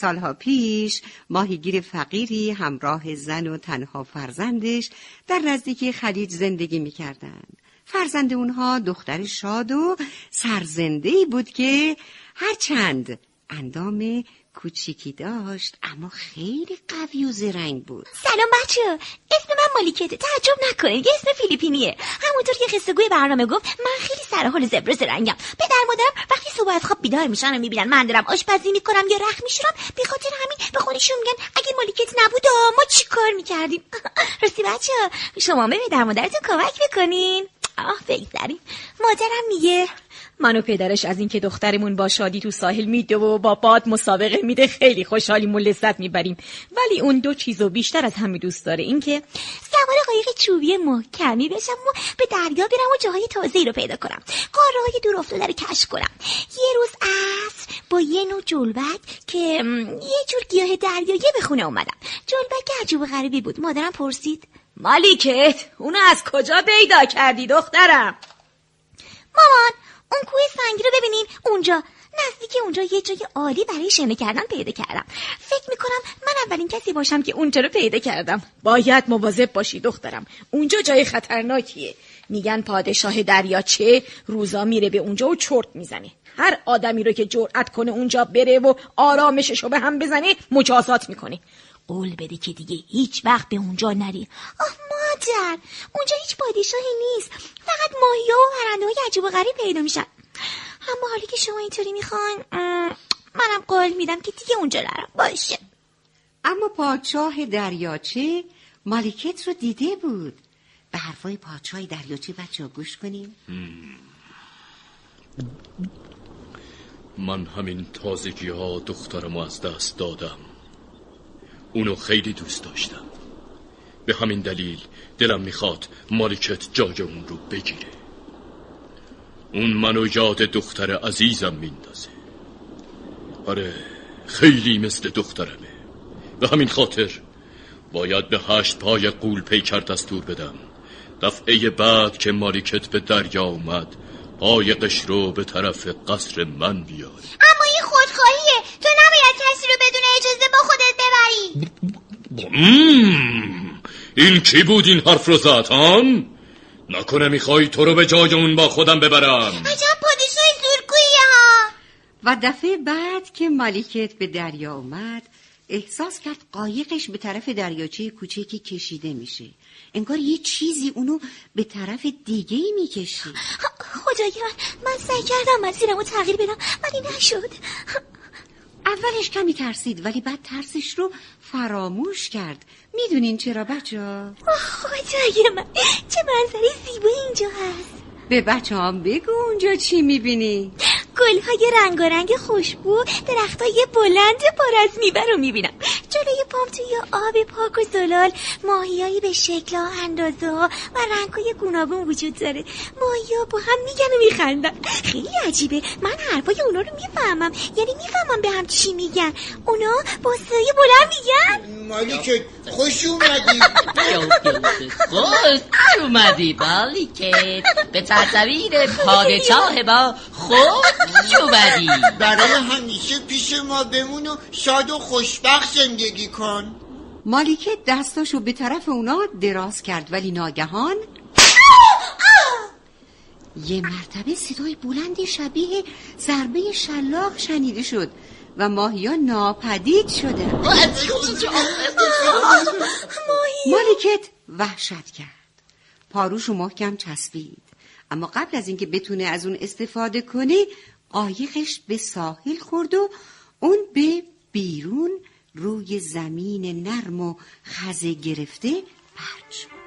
سالها پیش ماهیگیر فقیری همراه زن و تنها فرزندش در نزدیکی خلیج زندگی می‌کردند. فرزند اونها دختر شاد و سرزنده بود که هرچند اندام کوچیکی داشت اما خیلی قوی و زرنگ بود. سلام بچه. اسم من مالیکته تعجب نکنید یه اسم فیلیپینیه. همونطور که قصه گوی برنامه گفت من خیلی سر حال زبر زرنگم. پدر مادرم وقتی صبح از خواب بیدار میشن و می‌بینن من دارم آشپزی می‌کنم یا رخ میشورم به خاطر همین به خودشون میگن اگه مالیکت نبود ما چی کار می‌کردیم؟ راستی بچه شما به در مادرتون کمک می‌کنین؟ آه بگذاریم مادرم میگه من و پدرش از اینکه دخترمون با شادی تو ساحل میده و با باد مسابقه میده خیلی خوشحالیم و لذت می‌بریم. ولی اون دو چیزو بیشتر از همه دوست داره. اینکه سوار قایق چوبی محکمی بشم و به دریا برم و جاهای تازه‌ای رو پیدا کنم. قاره های دور افتاده رو کشف کنم. یه روز عصر با یه نوع جلبک که یه جور گیاه دریایی به خونه اومدم. جلبک عجوب غریبی بود. مادرم پرسید مالیکت اونو از کجا پیدا کردی دخترم؟ مامان اون کوه سنگی رو ببینین اونجا. نزدیک اونجا یه جای عالی برای شنا کردن پیدا کردم. فکر می‌کنم من اولین کسی باشم که اونجا رو پیدا کردم. باید مواظب باشی دخترم. اونجا جای خطرناکیه. میگن پادشاه دریاچه روزا میره به اونجا و چرت می‌زنه. هر آدمی رو که جرأت کنه اونجا بره و آرامشش رو به هم بزنه مجازات می‌کنه. قول بده که دیگه هیچ وقت به اونجا نری. آه مادر اونجا هیچ پادشاهی نیست. فقط ماهی و پرنده های عجیب و غریب پیدا میشن. اما حالی که شما اینطوری می‌خواین منم قول میدم که دیگه اونجا نرم. باشه. اما پادشاه دریاچه مالکت رو دیده بود. به حرفای پادشاه دریاچه بچه گوش کنیم. من همین تازگی ها دخترم از دست دادم. اونو خیلی دوست داشتم. به همین دلیل دلم می‌خواد مالکت جای اون رو بگیره. اون منو یاد دختر عزیزم میندازه. آره خیلی مثل دخترمه. به همین خاطر باید به هشت پای قول پیکر دستور بدم. دفعه بعد که مالکت به دریا اومد قایقش رو به طرف قصر من بیار این کی بود این حرف رو زد؟ نکنه می‌خوای تو رو به جای اون با خودم ببرم. عجب پادشاه زورگویی ها؟ و دفعه بعد که مالیکت به دریا اومد احساس کرد قایقش به طرف دریاچه کوچکی کشیده میشه. انگار یه چیزی اونو به طرف دیگه ای می‌کشه خدای من من سعی کردم مسیرمو تغییر بدم ولی نشد. اولش کمی ترسید ولی بعد ترسش رو فراموش کرد. می‌دونین چرا بچه خدای من چه منظره زیبایی اینجا هست. به بچه هم بگو اونجا چی می‌بینی. گلهای رنگارنگ خوشبو درختای بلند پر از میوه رو می‌بینم. جلوی پام توی آب پاک و زلال. ماهیایی به شکل ها اندازه ها و رنگهای گوناگون وجود داره. ماهی ها با هم میگن و میخندن. خیلی عجیبه. من حرفای اونا رو می‌فهمم. یعنی می‌فهمم به هم چی میگن. اونا با صدای بلند میگن. مالیکت خوش اومدی. خوش اومدی مالیکت به تصویر پادشاه با خوش اومدی. برای همیشه پیش ما بمون و شاد و خوشبخت زندگی کن. مالکت دستاشو به طرف اونا دراز کرد ولی ناگهان یه مرتبه صدای بلندی شبیه ضربه شلاق شنیده شد و ماهیا ناپدید شدن مالکت وحشت کرد. پاروشو محکم چسبید. اما قبل از اینکه بتونه از اون استفاده کنه قایقش به ساحل خورد و اون به بیرون روی زمین نرم و خزه گرفته پرد شد.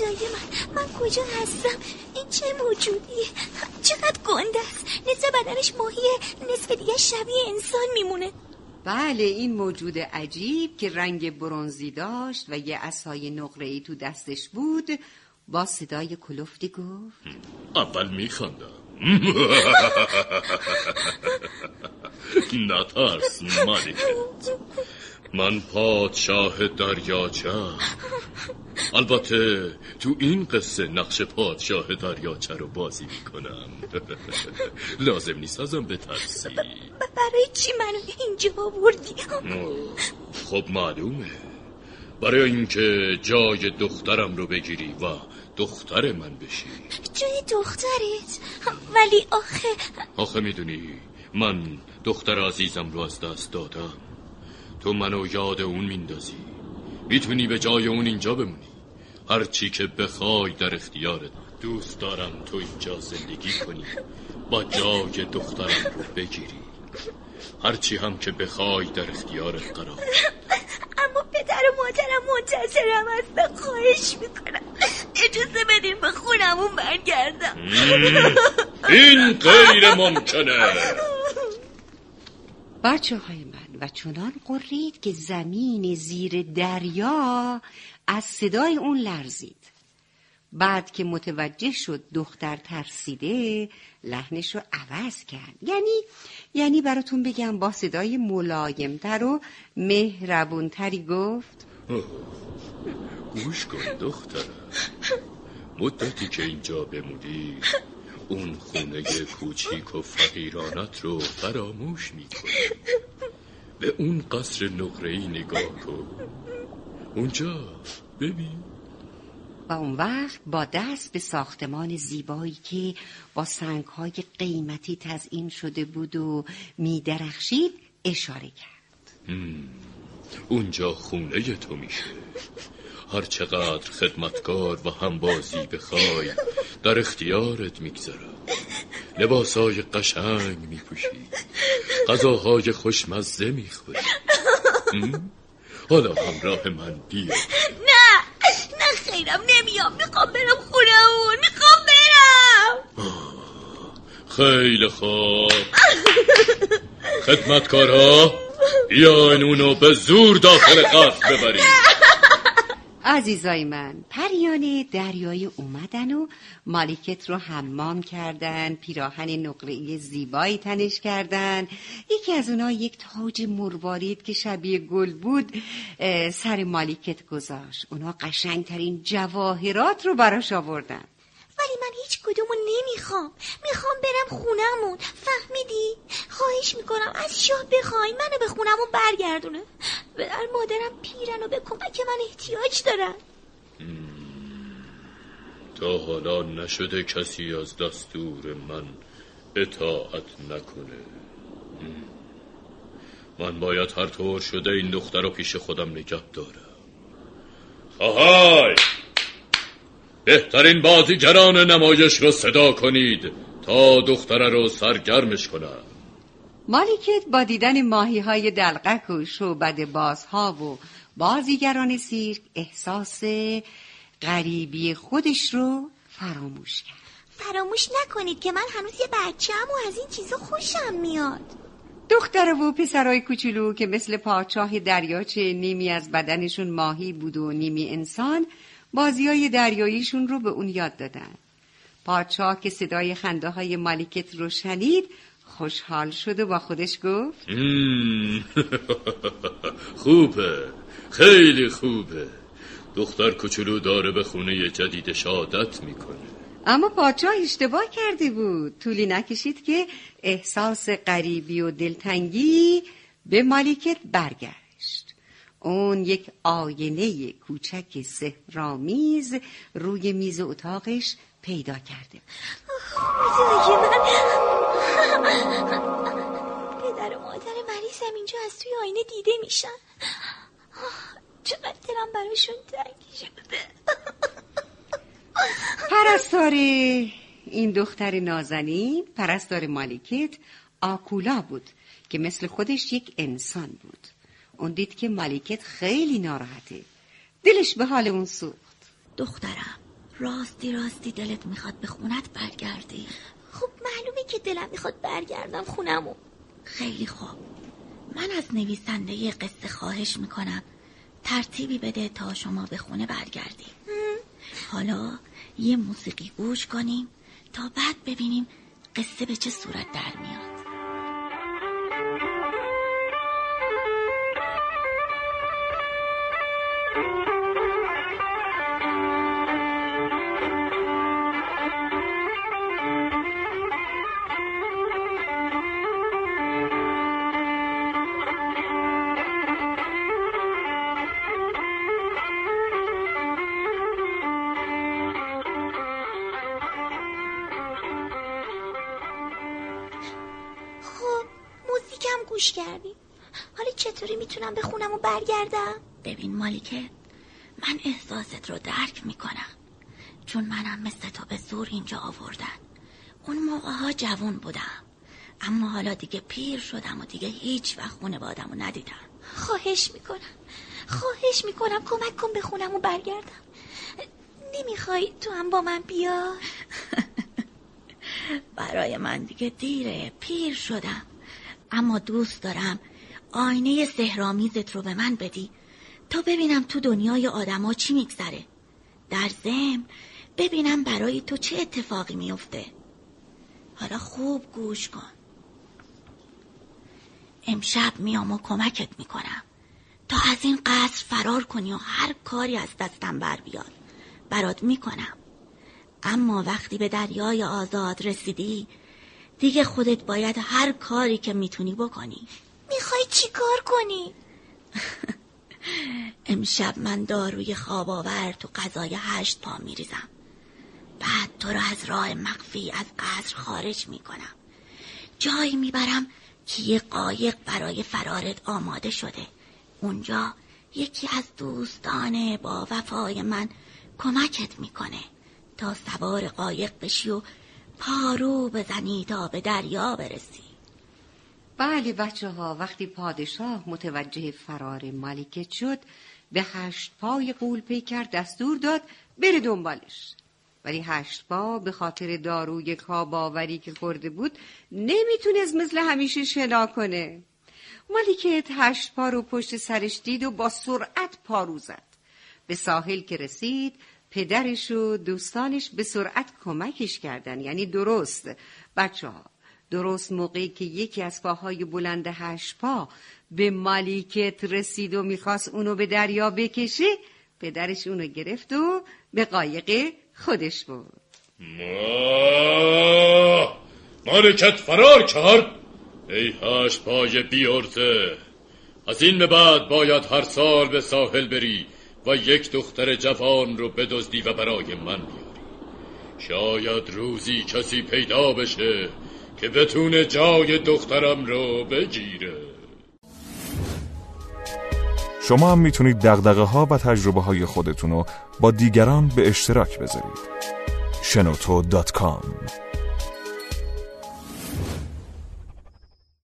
من من کجا هستم؟ چه موجودیه چقدر گنده است. نصف بدنش ماهیه نصف دیگه شبیه انسان میمونه. بله این موجود عجیب که رنگ برونزی داشت و یه عصای نقره‌ای تو دستش بود با صدای کلفتی گفت. اول میخواندم نترس ملکت من پادشاه دریاچه. البته تو این قصه نقش پادشاه دریاچه رو بازی می‌کنم. لازم نیست ازم بترسی. برای چی منو اینجا آوردی؟ خب معلومه. برای اینکه جای دخترم رو بگیری و دختر من بشی. جای دخترت؟ ولی آخه آخه می‌دونی من دختر عزیزم رو از دست دادم. تو منو یاد اون میندازی. می‌تونی به جای اون اینجا بمونی. هر چی که بخوای در اختیارت دوست دارم تو اینجا زندگی کنی. با جای دخترم رو بگیری. هرچی هم که بخوای در اختیارت قرار اما پدر و مادرم منتظرم از خواهش می‌کنم. اجازه بدین به خونمون برگردم. این غیر ممکنه. بچه های من و چنان قرید که زمین زیر دریا از صدای اون لرزید. بعد که متوجه شد دختر ترسیده لحنش رو عوض کرد. یعنی یعنی براتون بگم با صدای ملایمتر و مهربونتری گفت گوش کن دخترم مدتی که اینجا بمونی اون خونه کوچیک و فقیرانت رو فراموش می‌کنی. به اون قصر نقرهی نگاه کن. اونجا ببین. و اون وقت با دست به ساختمان زیبایی که با سنگهای قیمتی تزئین شده بود و میدرخشید اشاره کرد. اونجا خونه تو میشه. هر چقدر خدمتکار و همبازی بخوای در اختیارت می‌گذارم. لباسای قشنگ میپوشی. غذاهای خوشمزه می‌خوری. حالا همراه من بیا. نه نه خیرم نمیام. می‌خوام برم خونمون می‌خوام برم. خیلی خوب. خدمتکارها بیاین اونو به زور داخل قصر ببرید عزیزای من پریان دریای اومدن و مالکت رو حمام کردن پیراهن نقره زیبایی تنش کردن. یکی از اونا یک تاج مروارید که شبیه گل بود سر مالکت گذاشت. اونا قشنگترین جواهرات رو براش آوردن. ولی من هیچ کدومو نمی‌خوام. می‌خوام برم خونمون فهمیدی؟ خواهش می‌کنم. از شاه بخوای. منو به خونمون برگردونه. در مادرم پیرن و به کمک من احتیاج دارن. تا حالا نشده کسی از دستور من اطاعت نکنه. من باید هر طور شده این دختر رو پیش خودم نگه دارم. آهای! بهترین بازیگران نمایش رو صدا کنید تا دختره رو سرگرمش کنم مالکت با دیدن ماهی های دلقک و شعبد بازها و بازیگران سیرک احساس غریبی خودش رو فراموش کرد. فراموش نکنید که من هنوز یه بچه و از این چیزا خوشم میاد. دختر و پسرای کوچولو که مثل پاچاه دریاچه نیمی از بدنشون ماهی بود و نیمی انسان بازی های دریاییشون رو به اون یاد دادن. پادشاه که صدای خنده های مالکت رو شنید خوشحال شد و با خودش گفت خوبه خیلی خوبه. دختر کوچولو داره به خونه جدید شادت می‌کنه. اما پادشاه اشتباه کرده بود. طولی نکشید که احساس غریبی و دلتنگی به مالکت برگشت. اون یک آینه کوچک سهرامیز روی میز اتاقش پیدا کرده. پدر و مادر مریضم اینجا از توی آینه دیده میشن. چقدر دلم براشون تنگ شده پرستار این دختر نازنین پرستار مالکت آکولا بود که مثل خودش یک انسان بود. اون دید که مالکت خیلی ناراحته. دلش به حال اون سوخت. دخترم راستی راستی دلت می‌خواد به خونت برگردی. خب معلومه که دلم می‌خواد برگردم خونمو. خیلی خوب. من از نویسنده قصه خواهش می‌کنم. ترتیبی بده تا شما به خونه برگردیم. حالا یه موسیقی گوش کنیم تا بعد ببینیم قصه به چه صورت در میاد. کم گوش کردیم حالا چطوری می‌تونم به خونم و برگردم؟ ببین مالکه من احساست رو درک می‌کنم. چون منم مثل تو به زور اینجا آوردن. اون موقع ها جوون بودم. اما حالا دیگه پیر شدم و دیگه هیچ وقت خونه بادم و ندیدم. خواهش می‌کنم. خواهش می‌کنم کمک کن به خونم و برگردم. نمی‌خوای تو هم با من بیا برای من دیگه دیره پیر شدم. اما دوست دارم آینه سهرامیزت رو به من بدی. تا ببینم تو دنیای آدما چی میگذره. در ضمن ببینم برای تو چه اتفاقی میفته حالا خوب گوش کن. امشب میام و کمکت می‌کنم. تا از این قصر فرار کنی و هر کاری از دستم بر بیاد. برات می‌کنم. اما وقتی به دریای آزاد رسیدی دیگه خودت باید هر کاری که می‌تونی بکنی. می‌خوای چی کار کنی؟ امشب من داروی خواب آور تو غذای هشت پا میریزم. بعد تو رو از راه مخفی از قصر خارج می‌کنم. جایی می‌برم که یه قایق برای فرارت آماده شده. اونجا یکی از دوستان با وفای من کمکت می‌کنه تا سوار قایق بشی و پارو بزنی تا به دریا برسی. بله بچه ها وقتی پادشاه متوجه فرار ملکت شد به هشت پای قول پیکر دستور داد بره دنبالش. ولی هشت پا به خاطر داروی کاباوری که خورده بود نمی‌تونست مثل همیشه شنا کنه. ملکت هشت پا رو پشت سرش دید و با سرعت پارو زد. به ساحل که رسید پدرش و دوستانش به سرعت کمکش کردن. یعنی درست. بچه ها درست موقعی که یکی از پاهای بلند هشت پا به مالیکت رسید و می‌خواست اونو به دریا بکشه پدرش اونو گرفت و به قایق خودش بود ما مالکت فرار کرد! ای هشت پای بیارزه! از این به بعد باید هر سال به ساحل بری و یک دختر جوان رو بدزدی و برای من بیاری شاید روزی کسی پیدا بشه که بتونه جای دخترم رو بگیره شما هم می‌تونید دقدقه ها و تجربه های خودتون رو با دیگران به اشتراک بذارید. شنوتو